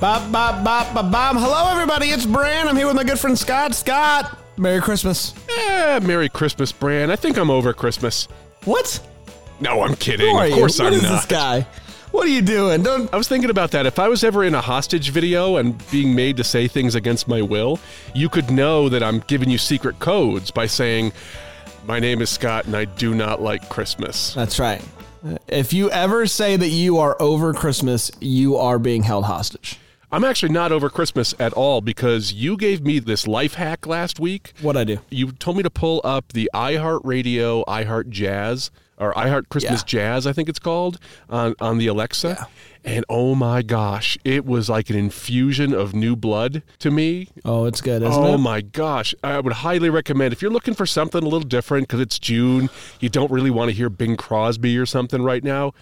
Bop, bop, bop, bop, bop. Hello, everybody. It's Bran. I'm here with my good friend Scott. Scott, Merry Christmas. Eh, Merry Christmas, Bran. I think I'm over Christmas. What? No, I'm kidding. Of course What I'm is not. this guy? What are you doing? Don't. I was thinking about that. If I was ever in a hostage video and being made to say things against my will, you could know that I'm giving you secret codes by saying, My name is Scott and I do not like Christmas. That's right. If you ever say that you are over Christmas, you are being held hostage. I'm actually not over Christmas at all because you gave me this life hack last week. What I do? You told me to pull up the iHeartRadio, iHeart Jazz, or iHeart Christmas Yeah. Jazz, I think it's called, on, on the Alexa. And oh my gosh, it was like an infusion of new blood to me. Oh, it's good, isn't oh it? my gosh. I would highly recommend if you're looking for something a little different because it's June, you don't really want to hear Bing Crosby or something right now.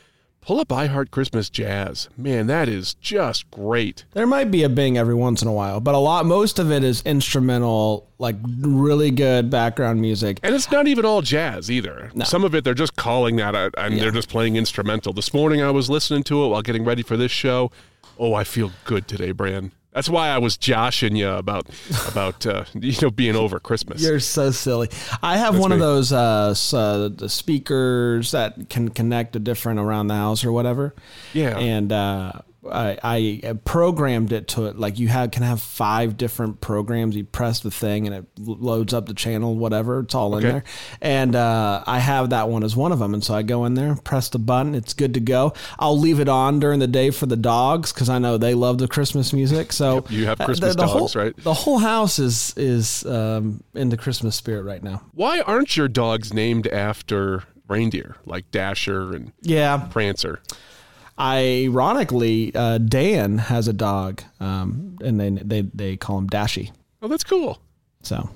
Pull up iHeart Christmas Jazz. Man, that is just great. There might be a Bing every once in a while, but a lot, most of it is instrumental, like really good background music. And it's not even all jazz either. Some of it they're just calling that out and they're just playing instrumental. This morning I was listening to it while getting ready for this show. Oh, I feel good today, Bran. That's why I was joshing you about about uh, you know being over Christmas. You're so silly. I have one of those uh, uh, the speakers that can connect to different around the house or whatever. Yeah. And uh, I, I programmed it to it like you have can have five different programs. You press the thing and it loads up the channel, whatever. It's all in Okay. there. And uh, I have that one as one of them. And so I go in there, press the button. It's good to go. I'll leave it on during the day for the dogs because I know they love the Christmas music. So you have uh, Christmas dogs, whole, right? The whole house is is um, in the Christmas spirit right now. Why aren't your dogs named after reindeer like Dasher and Yeah, Prancer? Ironically, uh, Dan has a dog, um, and they they they call him Dashy. Oh, that's cool. So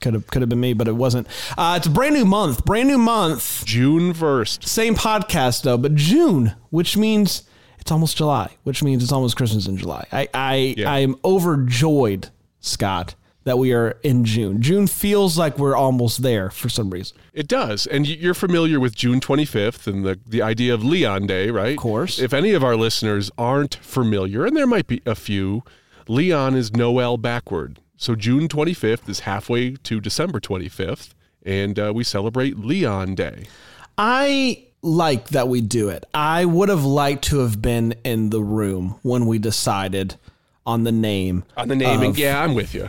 could have could have been me, but it wasn't. Uh, it's a brand new month, brand new month. June first. Same podcast though, but June, which means it's almost July, which means it's almost Christmas in July. I I Yeah. I am overjoyed, Scott, that we are in June. June feels like we're almost there for some reason. It does. And you're familiar with June 25th and the, the idea of Leon Day, right? Of course. If any of our listeners aren't familiar, and there might be a few, Leon is Noel backward. So June 25th is halfway to December 25th, and uh, we celebrate Leon Day. I like that we do it. I would have liked to have been in the room when we decided on the name. On the naming, of- yeah, I'm with you.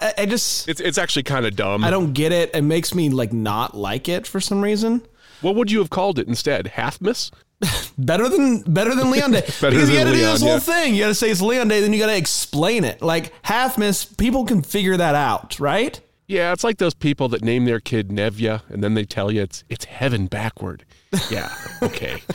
I, I, just It's, it's actually kind of dumb. I don't get it. It makes me like not like it for some reason. what would you have called it instead? Halfmas? Better than better than Leon Day. because you got to do this whole yeah. thing. You got to say it's Leon Day, then you got to explain it. Like half miss, people can figure that out, right? Yeah, it's like those people that name their kid Nevaeh, and then they tell you it's it's heaven backward. Yeah, okay.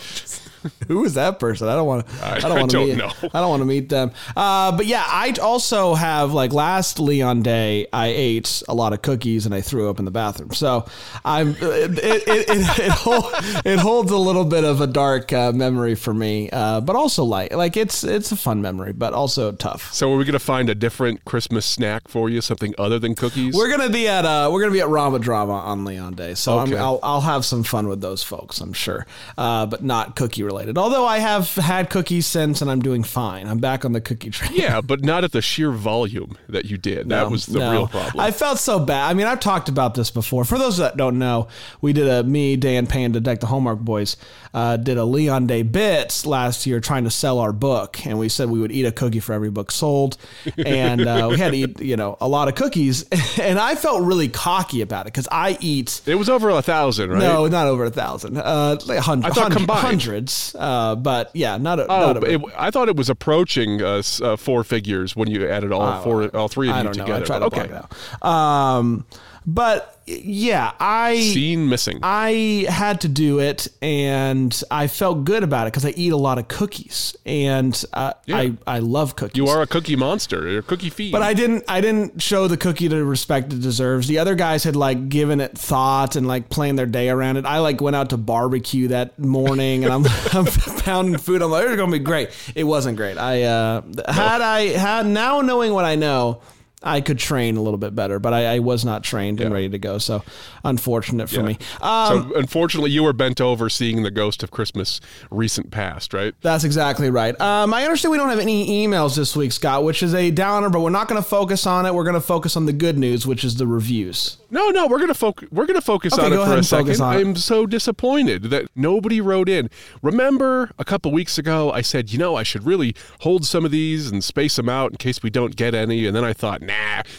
Who is that person? I don't want to. I, I- don't want to meet. know. I don't want to meet them. Uh, but yeah, I also have like last Leon Day, I ate a lot of cookies and I threw up in the bathroom. So I'm it it it, it, it, hold, it holds a little bit of a dark uh, memory for me, uh, but also light. Like it's it's a fun memory, but also tough. So are we gonna find a different Christmas snack for you, something other than cookies? We're gonna be at uh, we're gonna be at Rama Drama on Leon Day, so Okay. I'm, I'll I'll have some fun with those folks, I'm sure, uh, but not cookie related. Although I have had cookies since, and I'm doing fine. I'm back on the cookie train. yeah, but not at the sheer volume that you did. that was the no. real problem. I felt so bad. I mean, I've talked about this before. For those that don't know, we did a me, Dan Panda, Deck the Hallmark Boys, uh, did a Leon Day bits last year trying to sell our book, and we said we would eat a cookie for every book sold, and uh, we had to eat you know a lot of cookies, and I felt really cocky about it because I eat. it was over a thousand, right? No, not over a thousand. Uh, like hun- I thought combined. hundreds. Uh, but yeah, not a. Oh, not a, it, I thought it was approaching uh, uh, four figures when you added all four, all three of I you together. I try to okay. block it out. Um, But yeah, I Scene missing. I had to do it, and I felt good about it because I eat a lot of cookies, and uh, Yeah. I I love cookies. you are a cookie monster. You're a cookie fiend. But I didn't. I didn't show the cookie the respect it deserves. The other guys had like given it thought and like planned their day around it. I like went out to barbecue that morning, and I'm I'm pounding food. I'm like, it's gonna be great. It wasn't great. I uh, had I had now knowing what I know. I could train a little bit better, but I, I was not trained and ready to go. So, unfortunate for Yeah. me. Um, so unfortunately, you were bent over seeing the ghost of Christmas recent past, right? That's exactly right. Um, I understand we don't have any emails this week, Scott, which is a downer, but we're not going to focus on it. We're going to focus on the good news, which is the reviews. No, no, we're gonna focus. We're gonna focus Okay, on it for a second. I'm so disappointed that nobody wrote in. Remember, a couple weeks ago, I said, you know, I should really hold some of these and space them out in case we don't get any. And then I thought, nah,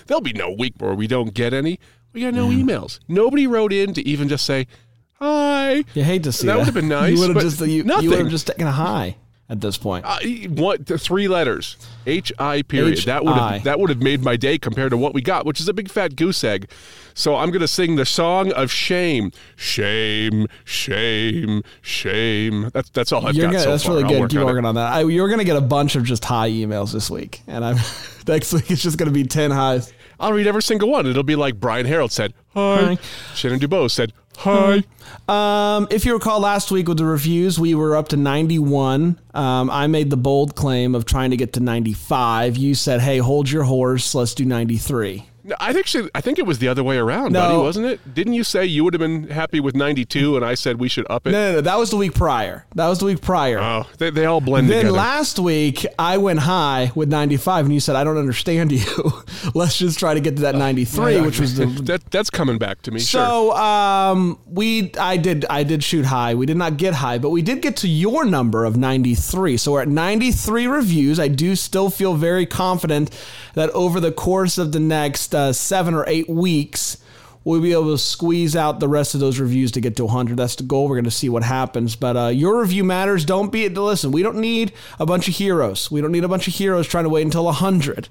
there'll be no week where we don't get any. We got no emails. Nobody wrote in to even just say hi. You hate to see that. That would've been nice, You would have just you, you just taken a high at this point. Uh, what the three letters H I period H that would have that would have made my day compared to what we got, which is a big fat goose egg. So I'm gonna sing the song of shame, shame, shame, shame. That's that's all I've You're got gonna, so that's far. really good. Keep working on that. I, you're going to get a bunch of just high emails this week, and I'm next week it's just going to be ten highs. I'll read every single one. It'll be like Brian Harold said, hi. Hi. Shannon Dubose said, hi. Um, if you recall last week with the reviews, we were up to 91. Um, I made the bold claim of trying to get to 95. You said, "Hey, hold your horse. Let's do 93." No, I think she, I think it was the other way around, No. buddy, wasn't it? Didn't you say you would have been happy with 92 and I said we should up it? No, no, no. That was the week prior. That was the week prior. Oh, they, they all blend Then together. last week I went high with 95, and you said I don't understand you. Let's just try to get to that 93, which was the. that that's coming back to me. sure. So um, we I did I did shoot high. We did not get high, but we did get to your number of 93. So we're at 93 reviews. I do still feel very confident that over the course of the next uh, seven or eight weeks. We'll be able to squeeze out the rest of those reviews to get to 100. That's the goal. We're going to see what happens. But uh, your review matters. Don't be it. to listen. We don't need a bunch of heroes. We don't need a bunch of heroes trying to wait until 100.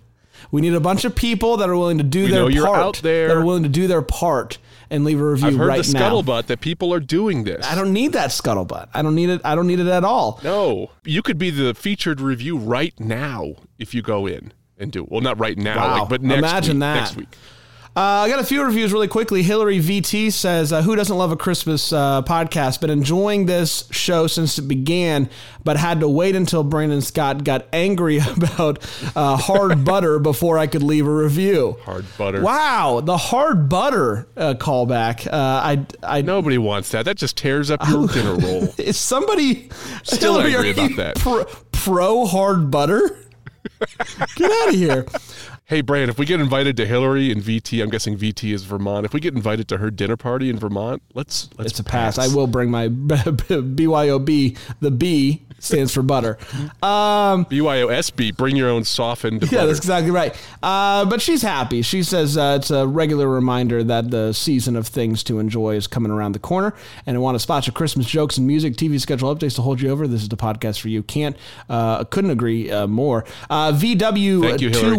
We need a bunch of people that are willing to do their know you're part. out there. That are willing to do their part and leave a review I've heard right the now. scuttlebutt that people are doing this. I don't need that scuttlebutt. I don't need it. I don't need it at all. No, you could be the featured review right now if you go in and do. Well, not right now, Wow. like, but next Imagine week, that. Next week. Uh, I got a few reviews really quickly. Hillary VT says, uh, "Who doesn't love a Christmas uh, podcast? Been enjoying this show since it began, but had to wait until Brandon Scott got angry about uh, hard butter before I could leave a review." Hard butter. Wow, the hard butter uh, callback. Uh, I, I Nobody wants that. That just tears up your dinner roll. is somebody Still Hillary, angry about that. Pro, pro hard butter. Get out of here. Hey, Bran, if we get invited to Hillary and VT, I'm guessing VT is Vermont. If we get invited to her dinner party in Vermont, let's let's It's a pass. I will bring my BYOB. The B stands for butter. Um, BYOSB. Bring your own softened. yeah, butter. that's exactly right. Uh, but she's happy. She says uh, it's a regular reminder that the season of things to enjoy is coming around the corner. And I want to spot your Christmas jokes and music, TV schedule updates to hold you over. This is the podcast for you. Can't, uh, couldn't agree uh, more. Uh, Thank you, Hillary.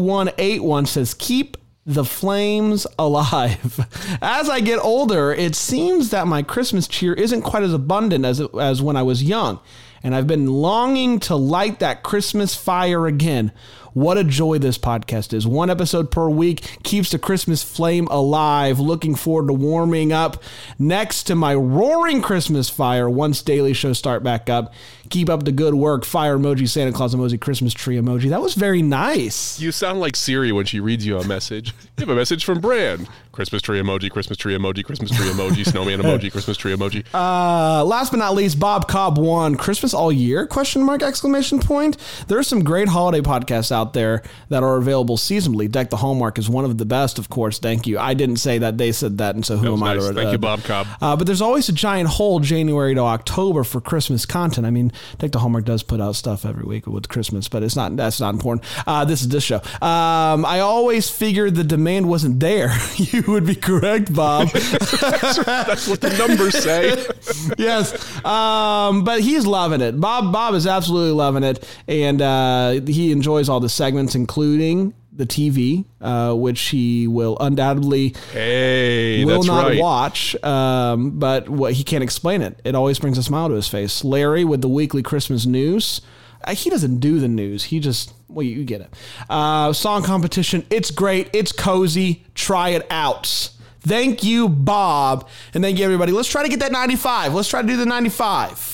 VW2181 says, keep the flames alive. As I get older, it seems that my Christmas cheer isn't quite as abundant as, as when I was young. And I've been longing to light that Christmas fire again. What a joy this podcast is. One episode per week keeps the Christmas flame alive. Looking forward to warming up next to my roaring Christmas fire once daily shows start back up. Keep up the good work. Fire emoji, Santa Claus emoji, Christmas tree emoji. That was very nice. You sound like Siri when she reads you a message. You have a message from Bran. Christmas tree emoji, Christmas tree emoji, Christmas tree emoji, snowman emoji, Christmas tree emoji. Uh, last but not least, Bob Cobb won Christmas all year? Question mark exclamation point. There are some great holiday podcasts out there that are available seasonally. Deck the Hallmark is one of the best, of course. Thank you. I didn't say that; they said that, and so who am I to? Thank uh, you, Bob Cobb. Uh, but there's always a giant hole January to October for Christmas content. I mean, Deck the Hallmark does put out stuff every week with Christmas, but it's not that's not important. Uh, this is this show. Um, I always figured the demand wasn't there. you would be correct, Bob. That's what the numbers say. yes. Um, but he's loving it. Bob Bob is absolutely loving it, and uh, he enjoys all the segments, including the TV, uh, which he will undoubtedly Hey, will not right. watch, um, but what, he can't explain it. It always brings a smile to his face. Larry with the weekly Christmas news. Uh, he doesn't do the news. He just, well, you, you get it. Uh, song competition. It's great. It's cozy. Try it out. Thank you, Bob. And thank you, everybody. Let's try to get that 95. Let's try to do the 95.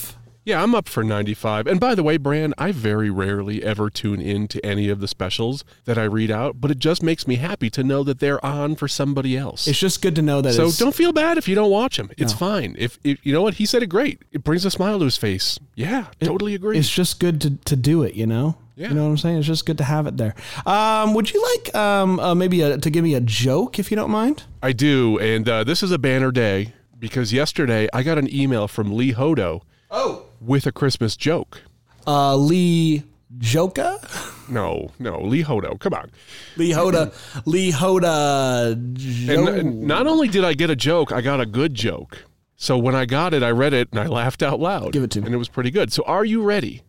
Yeah, I'm up for 95. And by the way, Bran, I very rarely ever tune in to any of the specials that I read out, but it just makes me happy to know that they're on for somebody else. It's just good to know that so it's, don't feel bad if you don't watch them. It's fine. If, if you know what he said it great. It brings a smile to his face. Yeah, totally agree. it's just good to, to do it, you know? Yeah. You know what I'm saying? It's just good to have it there. Um, would you like um, uh, maybe a, to give me a joke, if you don't mind? I do, and uh, this is a banner day because yesterday I got an email from Lee Hodo Oh. With a Christmas joke. Uh, Lee Joka? No, no, Lee Hodo. Come on. Lee Hoda. Lee Hoda. And Jo- n- not only did I get a joke, I got a good joke. So when I got it, I read it and I laughed out loud. Give it to me. And it was pretty good. So are you ready?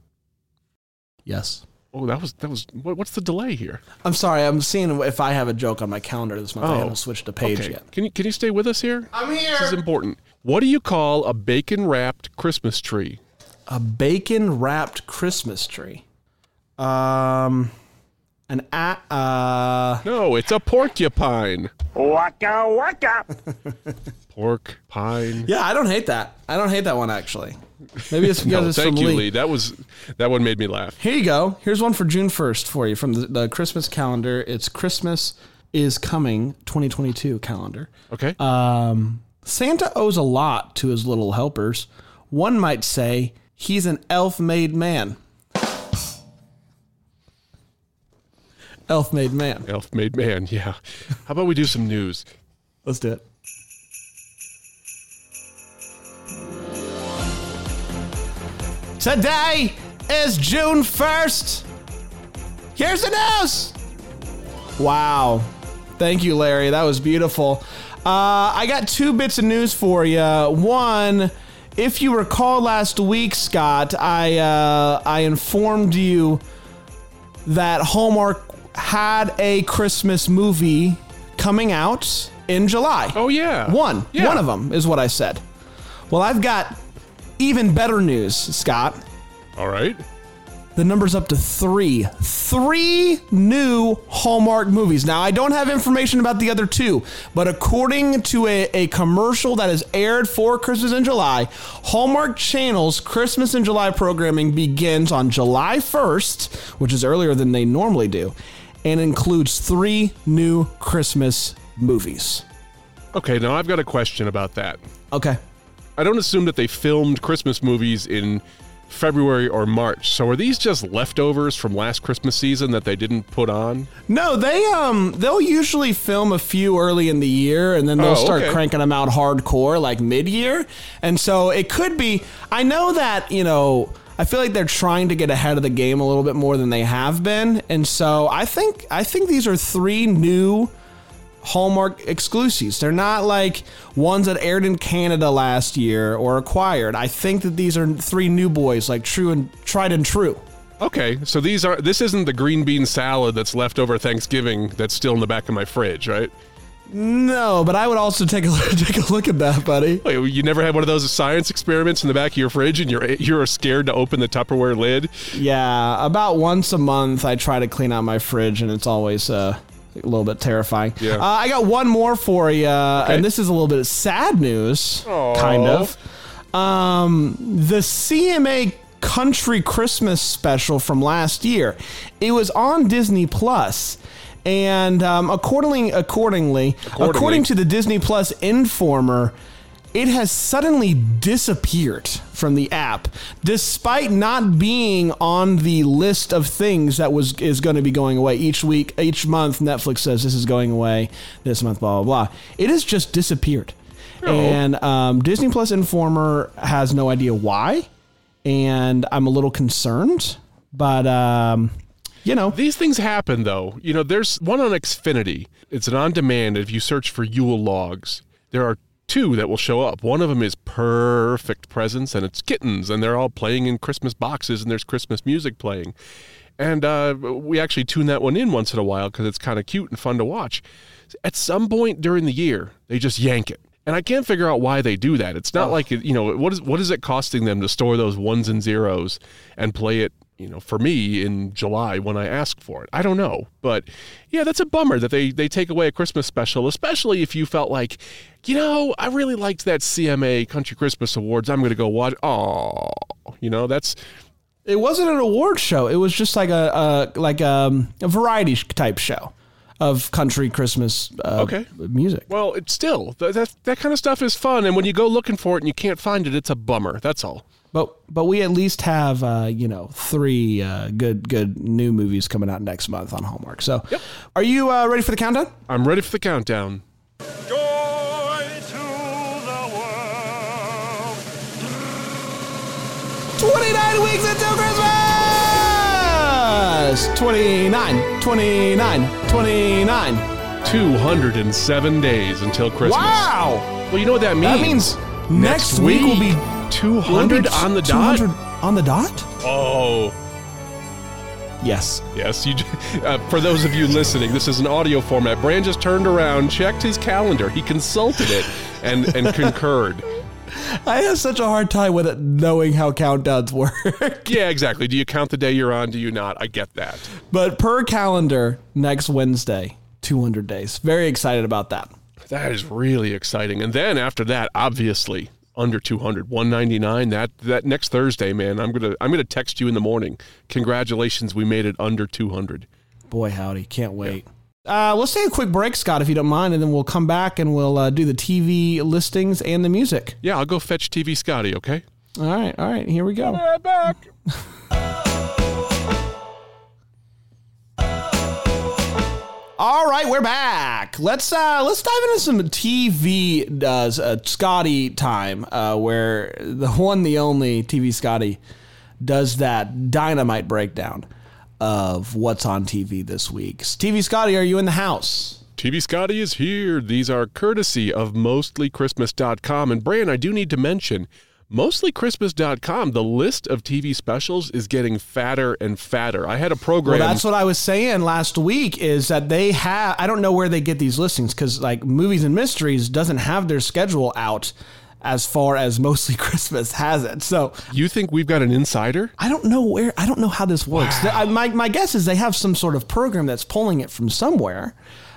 yes. Oh, that was that was. What, what's the delay here? I'm sorry. I'm seeing if I have a joke on my calendar this month. I Oh. haven't switched the page Okay. yet. Can you can you stay with us here? I'm here. This is important. What do you call a bacon wrapped Christmas tree? A bacon wrapped Christmas tree. Um, an a- uh. No, it's a porcupine. Waka waka. Pork pine. Yeah, I don't hate that. I don't hate that one actually. Maybe it's because No, it's thank from you, Lee. Lee. That was that one made me laugh. Here you go. Here's one for June 1st for you from the, the Christmas calendar. It's Christmas is coming 2022 calendar. Okay. Um, Santa owes a lot to his little helpers. One might say he's an elf made man. Elf made man. Elf made man. Yeah. How about we do some news? Let's do it. Today is June 1st. Here's the news. Wow. Thank you, Larry. That was beautiful. Uh, I got two bits of news for you. One, if you recall last week, Scott, I uh, I informed you that Hallmark had a Christmas movie coming out in July. Oh yeah. One. Yeah. One of them is what I said. Well, I've got even better news, Scott. All right. The number's up to three. Three new Hallmark movies. Now, I don't have information about the other two, but according to a, a commercial that is aired for Christmas in July, Hallmark Channel's Christmas in July programming begins on July 1st, which is earlier than they normally do, and includes three new Christmas movies. Okay. Now I've got a question about that. Okay. I don't assume that they filmed Christmas movies in February or March. So are these just leftovers from last Christmas season that they didn't put on? No, they um they'll usually film a few early in the year and then they'll Oh, start okay. cranking them out hardcore like mid-year. And so it could be I know that, you know, I feel like they're trying to get ahead of the game a little bit more than they have been. And so I think I think these are three new Hallmark exclusives. They're not like ones that aired in Canada last year or acquired. I think that these are three new boys, like true and tried and true. Okay, so these are this isn't the green bean salad that's left over Thanksgiving that's still in the back of my fridge, right? No, but I would also take a take a look at that, buddy. Wait, you never had one of those science experiments in the back of your fridge, and you're you're scared to open the Tupperware lid. Yeah, about once a month I try to clean out my fridge, and it's always uh, a little bit terrifying. Yeah. Uh, I got one more for you, and this is a little bit of sad news, kind of. Um, the CMA Country Christmas special from last year. It was on Disney And um, accordingly, accordingly, Accordingly. according to the Disney Plus Informer, it has suddenly disappeared from the app, despite not being on the list of things that was is going to be going away each week, each month. Netflix says this is going away this month, blah blah blah. It has just disappeared, and um, Disney Plus Informer has no idea why, and I'm a little concerned, but um, you know, These things happen though. You know, there's one on Xfinity. It's an on demand. If you search for Yule logs, there are two that will show up. One of them is perfect presents and it's kittens and they're all playing in Christmas boxes and there's Christmas music playing. And uh, we actually tune that one in once in a while because it's kind of cute and fun to watch. At some point during the year, they just yank it. And I can't figure out why they do that. It's not like, you know, what is what is it costing them to store those ones and zeros and play it, you know, for me in July when I ask for it? I don't know. But yeah, that's a bummer that they they take away a Christmas special, especially if you felt like, you know, I really liked that CMA Country Christmas Awards. I'm going to go watch. Oh, you know, that's It wasn't an award show. It was just like a, a like um, a variety type show of country Christmas uh, Okay. music. Well, it's still th- that that kind of stuff is fun, and when you go looking for it and you can't find it, it's a bummer. That's all. But but we at least have uh, you know three uh, good good new movies coming out next month on Hallmark. So, yep. are you uh, ready for the countdown? I'm ready for the countdown. Joy to the world. 29 weeks until Christmas! 29, 29, 29. 207 days until Christmas. Wow! Well, you know what that means? That means next, week, will be 200 on the dot. 200 on the dot? Oh, Yes. yes. You. Uh, for those of you listening, this is an audio format. Bran just turned around, checked his calendar, he consulted it, and and concurred. I have such a hard time with it knowing how countdowns work. Yeah, exactly. Do you count the day you're on? Do you not? I get that. but per calendar, next Wednesday, 200 days. Very excited about that. That is really exciting. And then after that, obviously under 200, 199. That that next Thursday, man, I'm gonna I'm gonna text you in the morning. Congratulations, we made it under 200. Boy, howdy. Can't wait. Uh, let's take a quick break, Scott, if you don't mind, and then we'll come back and we'll uh, do the TV listings and the music. Yeah, I'll go fetch TV Scotty. Okay. All right, all right, here we go. Right back. All right, we're back. Let's uh let's dive into some TV does uh, Scotty time, uh, where the one, the only TV Scotty does that dynamite breakdown of what's on TV this week. TV Scotty, are you in the house? TV Scotty is here. These are courtesy of mostlychristmas.com. And Brian, I do need to mention mostlychristmas.com, the list of TV specials is getting fatter and fatter. I had a program. Well, that's what I was saying last week. Is that they have? I don't know where they get these listings because like movies and mysteries doesn't have their schedule out as far as mostly Christmas has it. So you think we've got an insider? I don't know where. I don't know how this works. I- my my guess is they have some sort of program that's pulling it from somewhere.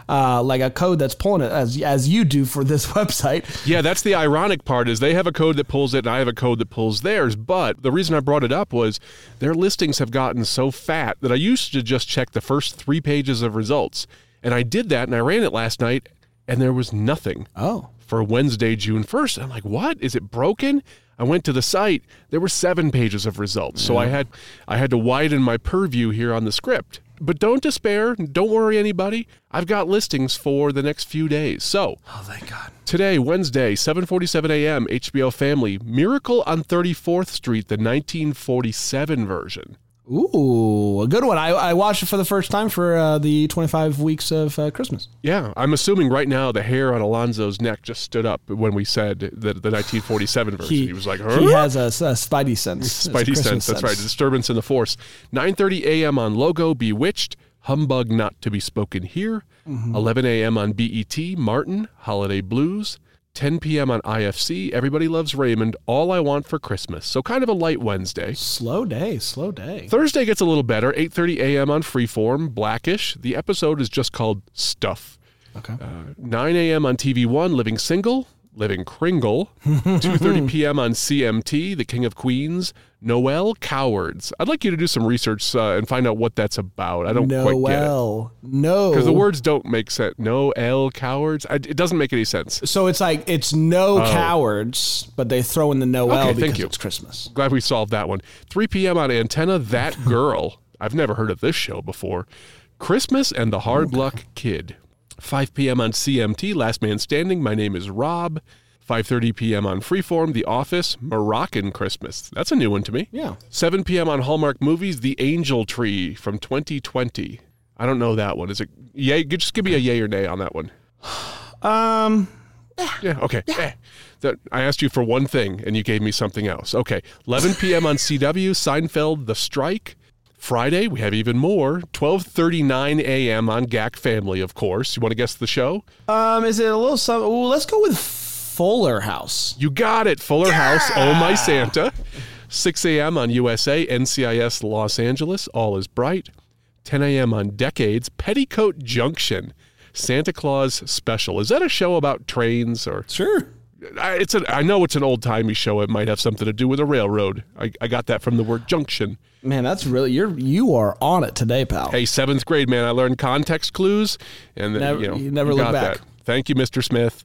Uh, like a code that's pulling it as as you do for this website. Yeah, that's the ironic part is they have a code that pulls it and I have a code that pulls theirs. But the reason I brought it up was their listings have gotten so fat that I used to just check the first three pages of results. And I did that and I ran it last night and there was nothing Oh, for Wednesday, June 1st. I'm like, what? Is it broken? I went to the site. There were seven pages of results. So I had I had to widen my purview here on the script. But don't despair. Don't worry anybody. I've got listings for the next few days. So oh, thank God. Today, Wednesday, 7:47 a.m. HBO Family, Miracle on 34th Street, the 1947 version. Ooh, a good one. I, I watched it for the first time for uh, the 25 weeks of uh, Christmas. Yeah, I'm assuming right now the hair on Alonzo's neck just stood up when we said the, the 1947 version. He, was like, huh? he has a, a spidey sense. Spidey sense. That's right. Disturbance in the Force. 9:30 a.m. on Logo, Bewitched. Humbug not to be spoken here. Mm-hmm. 11 a.m. on BET. Martin. Holiday Blues. 10 p.m. on IFC. Everybody loves Raymond. All I want for Christmas. So kind of a light Wednesday. Slow day, slow day. Thursday gets a little better. 8:30 a.m. on Freeform. Blackish. The episode is just called Stuff. Okay. Uh, 9 a.m. on TV One. Living Single. Living Kringle. 2:30 p.m. on CMT. The King of Queens. Noel Cowards. I'd like you to do some research uh, and find out what that's about. I don't quite get it Noel. No. because the words don't make sense. Noel Cowards. I, it doesn't make any sense. So it's like it's no cowards, but they throw in the Noel Oh. Okay, because thank you. it's Christmas. Glad we solved that one. 3 p.m. on Antenna. That girl. I've never heard of this show before. Christmas and the Hard Luck Kid. 5 p.m. on CMT. Last Man Standing. My name is Rob. 5:30 p.m. on Freeform. The Office. Moroccan Christmas. That's a new one to me. Yeah. 7 p.m. on Hallmark Movies. The Angel Tree from 2020. I don't know that one. Is it? Yay? Just give me a yay or nay on that one. Um. Yeah. Okay. Eh. That I asked you for one thing and you gave me something else. Okay. 11 p.m. on CW. Seinfeld. The Strike. Friday, we have even more. 12:39 a.m. on GAC Family, of course. You want to guess the show? Um, is it a little something? Let's go with Fuller House. You got it. Fuller House, Oh My Santa. 6 a.m. on USA, NCIS Los Angeles, All is Bright. 10 a.m. on Decades, Petticoat Junction, Santa Claus Special. Is that a show about trains or? Sure. I- It's a, I know it's an old timey show. It might have something to do with a railroad. I, I got that from the word junction. Man, that's really you're you are on it today, pal. Hey, seventh grade man, I learned context clues, and then, Never- you know you never look got back. That. Thank you, Mr. Smith.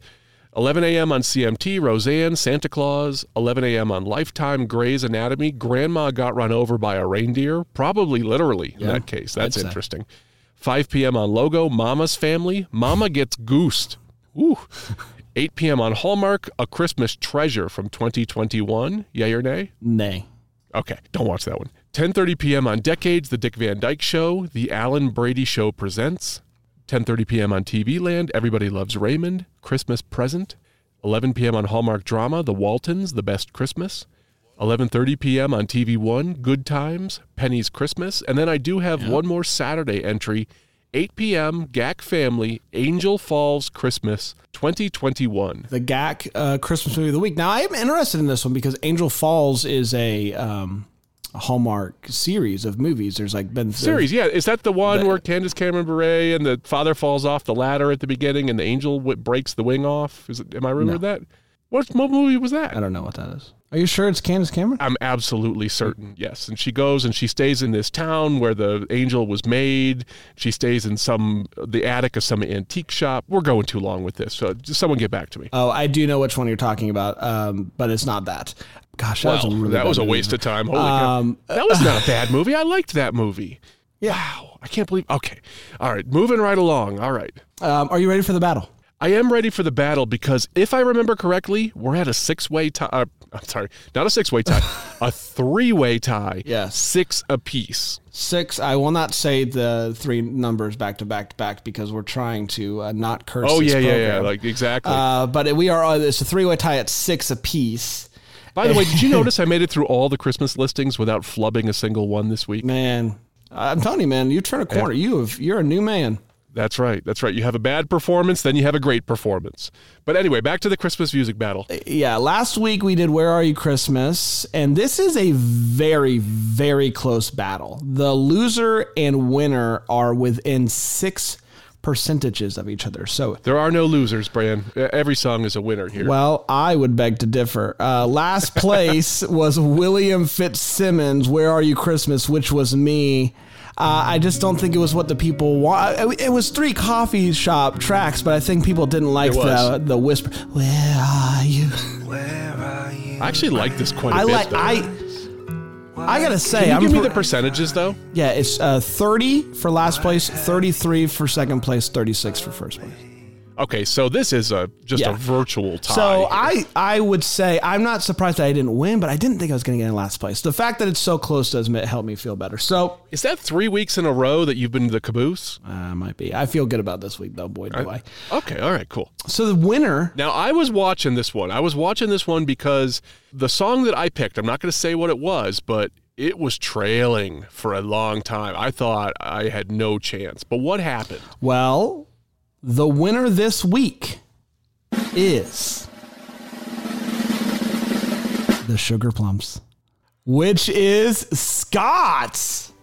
11 a.m. on CMT, Roseanne, Santa Claus. 11 a.m. on Lifetime, Grey's Anatomy. Grandma got run over by a reindeer, probably literally in that case. That's interesting. 5 p.m. on Logo, Mama's Family. Mama gets goosed. Ooh. 8 p.m. on Hallmark, A Christmas Treasure from 2021. Yay or nay? Nay. Okay, don't watch that one. 10:30 p.m. on Decades, The Dick Van Dyke Show, The Alan Brady Show presents. 10:30 p.m. on TV Land, Everybody Loves Raymond, Christmas Present. 11 p.m. on Hallmark Drama, The Waltons, The Best Christmas. 11:30 p.m. on TV One, Good Times, Penny's Christmas, and then I do have one more Saturday entry. 8 p.m. GAC Family, Angel Falls Christmas 2021. The GAC uh, Christmas movie of the week. Now I am interested in this one because Angel Falls is a um, a Hallmark series of movies. There's like been series. Yeah, is that the one where Candace Cameron Bure and the father falls off the ladder at the beginning and the angel w- breaks the wing off? Is it? Am I remember that? What, what movie was that? I don't know what that is. Are you sure it's Candace Cameron? I'm absolutely certain. Yes, and she goes and she stays in this town where the angel was made. She stays in some the attic of some antique shop. We're going too long with this. So just someone get back to me. Oh, I do know which one you're talking about, um, but it's not that. Gosh, that was a really that was a movie. waste of time. Holy Um, cow. That was not a bad movie. I liked that movie. Yeah. Wow. I can't believe. Okay. All right. Moving right along. All right. Um, are you ready for the battle? I am ready for the battle because if I remember correctly, we're at a six-way tie. Uh, I'm sorry, not a six-way tie, a three-way tie. Yes. six apiece. Six. I will not say the three numbers back to back to back because we're trying to uh, not curse. Oh yeah, yeah, yeah. Like exactly. Uh, but we are. Uh, it's a three-way tie at six apiece. By the way, did you notice I made it through all the Christmas listings without flubbing a single one this week? Man, I'm telling you, man, you turn a corner. You have. You're a new man. That's right. That's right. You have a bad performance, then you have a great performance. But anyway, back to the Christmas music battle. Uh, yeah, last week we did Where Are You Christmas, and this is a very, very close battle. The loser and winner are within six percentages of each other. So, There are no losers, Bran. Every song is a winner here. well, I would beg to differ. Uh, last place was William Fitzsimmons, Where Are You Christmas, which was me. Uh, I just don't think it was what the people want. It was three coffee shop tracks, but I think people didn't like the the whisper. Where are you? Where are you? I actually like this quite a I bit. like though. I. I gotta say, Can you I'm give me the percentages though? yeah. It's uh, 30 for last place, 33 for second place, 36 for first place. Okay, so this is a just Yeah. a virtual tie. So I I would say I'm not surprised that I didn't win, but I didn't think I was gonna get in last place. The fact that it's so close does ma- help me feel better. So is that three weeks in a row that you've been the caboose? uh, might be. I feel good about this week though. Boy, do I. Okay, all right, cool. So the winner. Now I was watching this one. I was watching this one because the song that I picked, I'm not going to say what it was, but it was trailing for a long time. I thought I had no chance. But what happened? Well, the winner this week is the Sugar Plums, which is Scott's.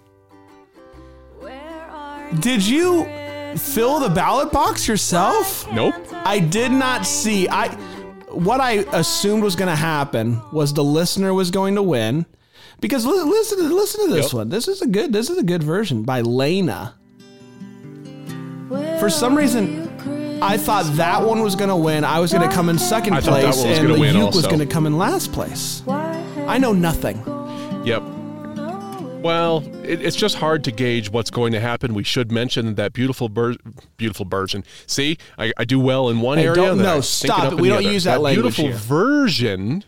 Did you fill the ballot box yourself? Nope. I did not see. I what I assumed was going to happen was the listener was going to win because li- listen to listen to this Yep. one. This is a good this is a good version by Lena. For some reason, I thought that one was going to win. I was going to come in second I that place, and the Uke was going to come in last place. I know nothing. Yep. Well, it, it's just hard to gauge what's going to happen. We should mention that beautiful bir- beautiful version. See, I, I do well in one Hey, area. don't- no, stop it. We don't use that language beautiful here. version.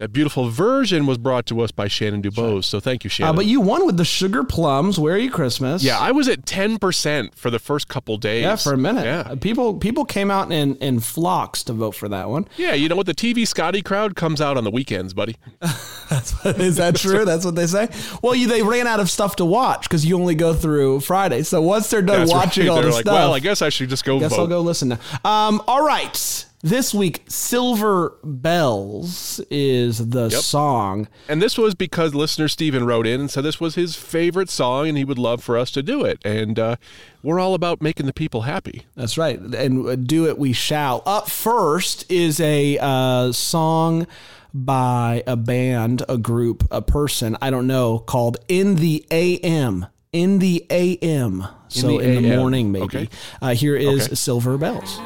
That beautiful version was brought to us by Shannon Dubose. So thank you, Shannon. Uh, but you won with the sugar plums. Where are you, Christmas? yeah, I was at 10% for the first couple days. Yeah, for a minute. Yeah. Uh, People people came out in, in flocks to vote for that one. Yeah, you know what? The TV Scotty crowd comes out on the weekends, buddy. Is that true? That's what they say. Well, you they ran out of stuff to watch because you only go through Friday. So once they're done That's watching right. all They're the like, stuff, well, I guess I should just go guess vote. I'll go listen now. Um, all right. This week, Silver Bells is the song. And this was because listener Steven wrote in and said this was his favorite song and he would love for us to do it. And uh, we're all about making the people happy. That's right. And uh, do it we shall. Up first is a uh, song by a band, a group, a person, I don't know, called In the AM. In the AM. So the in the morning, maybe. Okay. Uh, here is Okay. Silver Bells.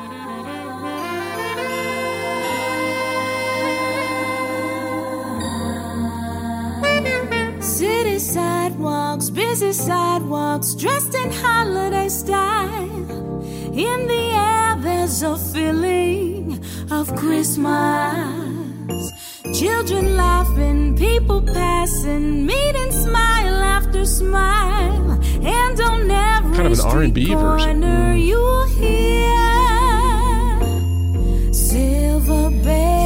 Sidewalks, busy sidewalks, dressed in holiday style. In the air, there's a feeling of Christmas. Children laughing, people passing, meeting smile after smile. And on every Kind of an R&B street version. Mm. you'll hear silver bells,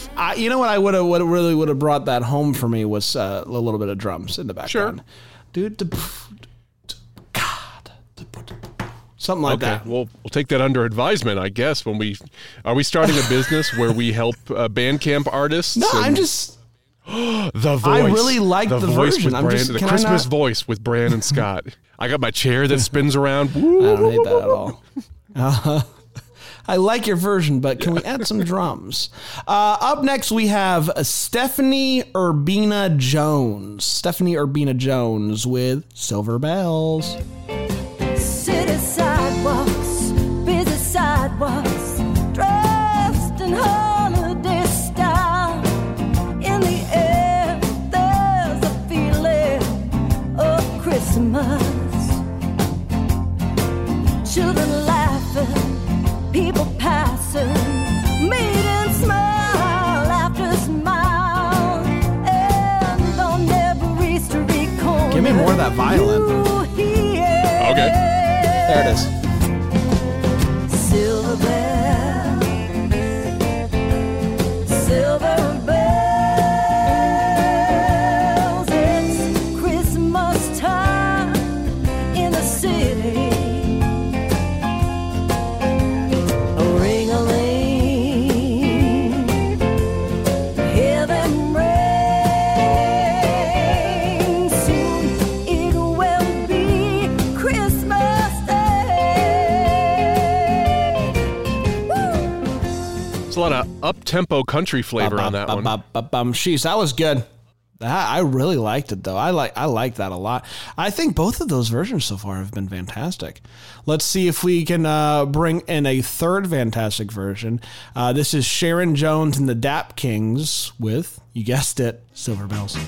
Smooth. I, you know what I would have, what really would have brought that home for me was uh, a little bit of drums in the background. Dude, the, God, something like Okay, that. we'll we'll take that under advisement, I guess. When we are we starting a business where we help uh, Bandcamp artists? No, and I'm just. the voice. I really like the voice version. with I'm Brand, just- the Christmas voice with Bran and Scott. I got my chair that spins around. I don't hate that at all. Uh, I like your version, but can we add some drums? Uh, up next, we have Stephanie Urbina Jones. Stephanie Urbina Jones with Silver Bells. That violin. Okay. There it is. There's a lot of up tempo country flavor on that one. Bum, Sheesh, that was good. That, I really liked it though. I like I like that a lot. I think both of those versions so far have been fantastic. Let's see if we can uh, bring in a third fantastic version. Uh, this is Sharon Jones and the Dap Kings with you guessed it, Silver Bells.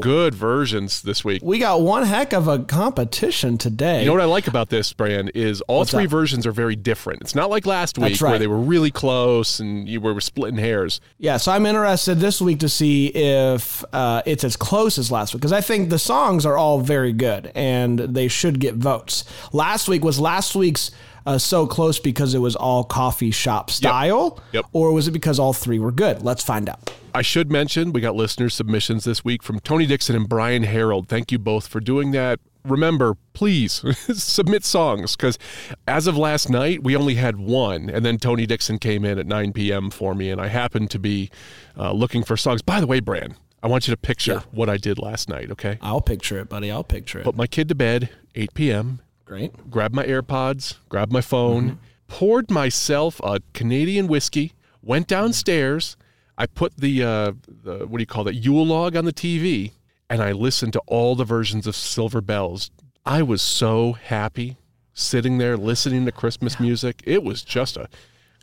Good versions this week. We got one heck of a competition today. You know what I like about this, Bran is all What's three that? versions are very different. It's not like last week That's where they were really close and you were splitting hairs. Yeah, so I'm interested this week to see if uh, it's as close as last week because I think the songs are all very good and they should get votes. Last week was last week's uh, so close because it was all coffee shop style, Yep. or was it because all three were good? Let's find out. I should mention we got listener submissions this week from Tony Dixon and Brian Harold. Thank you both for doing that. Remember, please submit songs because as of last night, we only had one. And then Tony Dixon came in at 9 p.m. for me, and I happened to be uh, looking for songs. By the way, Brian, I want you to picture what I did last night, okay? I'll picture it, buddy. I'll picture it. Put my kid to bed, 8 p.m., Great. grabbed my AirPods, grabbed my phone, poured myself a Canadian whiskey, went downstairs. I put the, uh, the what do you call that Yule log on the TV, and I listened to all the versions of Silver Bells. I was so happy sitting there listening to Christmas music. It was just a,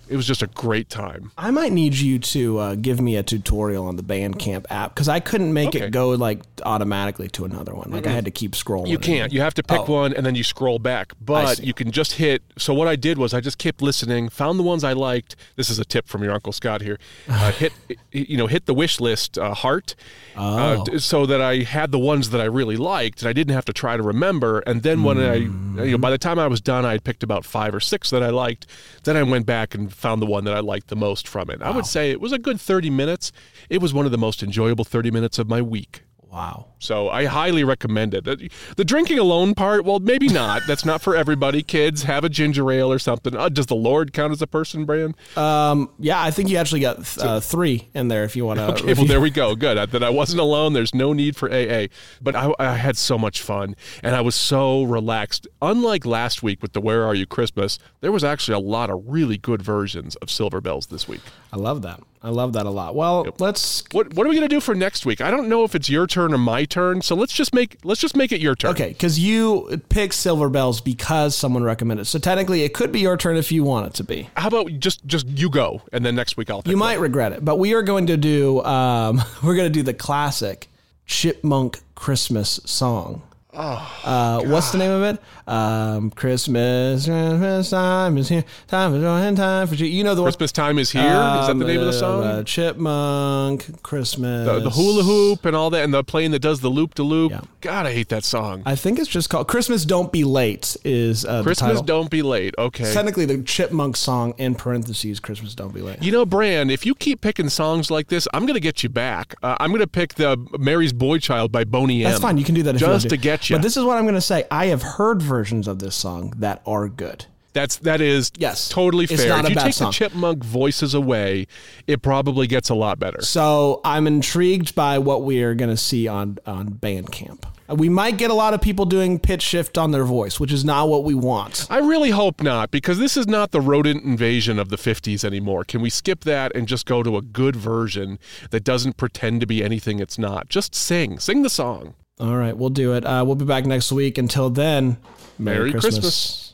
it was just a great time. I might need you to uh, give me a tutorial on the Bandcamp app because I couldn't make Okay. it go like automatically to another one. Like I had to keep scrolling. You can't. You have to pick Oh. one and then you scroll back. But you can just hit. So what I did was I just kept listening, found the ones I liked. This is a tip from your uncle Scott here. Uh, hit, you know, hit the wish list uh, heart, uh, d- so that I had the ones that I really liked, and I didn't have to try to remember. And then when I, you know, by the time I was done, I had picked about five or six that I liked. Then I went back and found the one that I liked the most from it. I would say it was a good thirty minutes. It was one of the most enjoyable thirty minutes of my week. Wow. So I highly recommend it. The, drinking alone part, well, maybe not. That's not for everybody. Kids have a ginger ale or something. Uh, does the Lord count as a person, Brian? Um, yeah, I think you actually got uh, three in there if you want to. Okay, well, there we go. Good. I, that I wasn't alone. There's no need for AA. But I, I had so much fun and I was so relaxed. Unlike last week with the Where Are You Christmas, there was actually a lot of really good versions of Silver Bells this week. I love that. I love that a lot. Well, let's. What What are we gonna do for next week? I don't know if it's your turn or my turn. So let's just make let's just make it your turn. Okay, because you picked Silver Bells because someone recommended. So technically, it could be your turn if you want it to be. How about just just you go and then next week I'll. Pick You one. might regret it, but we are going to do. Um, we're going to do the classic Chipmunk Christmas song. Oh, uh, what's the name of it? Um, Christmas, Christmas time is here. Time for joy and time for you. You know the one. Christmas time is here. Is that Um, the name of the uh, song? uh, Chipmunk Christmas. the, the hula hoop and all that, and the plane that does the loop to loop. God, I hate that song. I think it's just called Christmas. Don't be late. Is uh, Christmas don't be late. Okay. Technically, the Chipmunk song in parentheses. Christmas don't be late. You know, Bran, if you keep picking songs like this, I'm going to get you back. Uh, I'm going to pick the Mary's Boy Child by Boney M. That's fine. You can do that if you want just to get you. But this is what I'm going to say. I have heard versions of this song that are good. That's that is Yes. totally It's fair. not if you take song. the chipmunk voices away, it probably gets a lot better. So I'm intrigued by what we are going to see on on Bandcamp. Uh, we might get a lot of people doing pitch shift on their voice, which is not what we want. I really hope not, because this is not the rodent invasion of the 50s anymore. Can we skip that and just go to a good version that doesn't pretend to be anything it's not? Just sing. Sing the song. All right, we'll do it. Uh, we'll be back next week. Until then, Merry Christmas.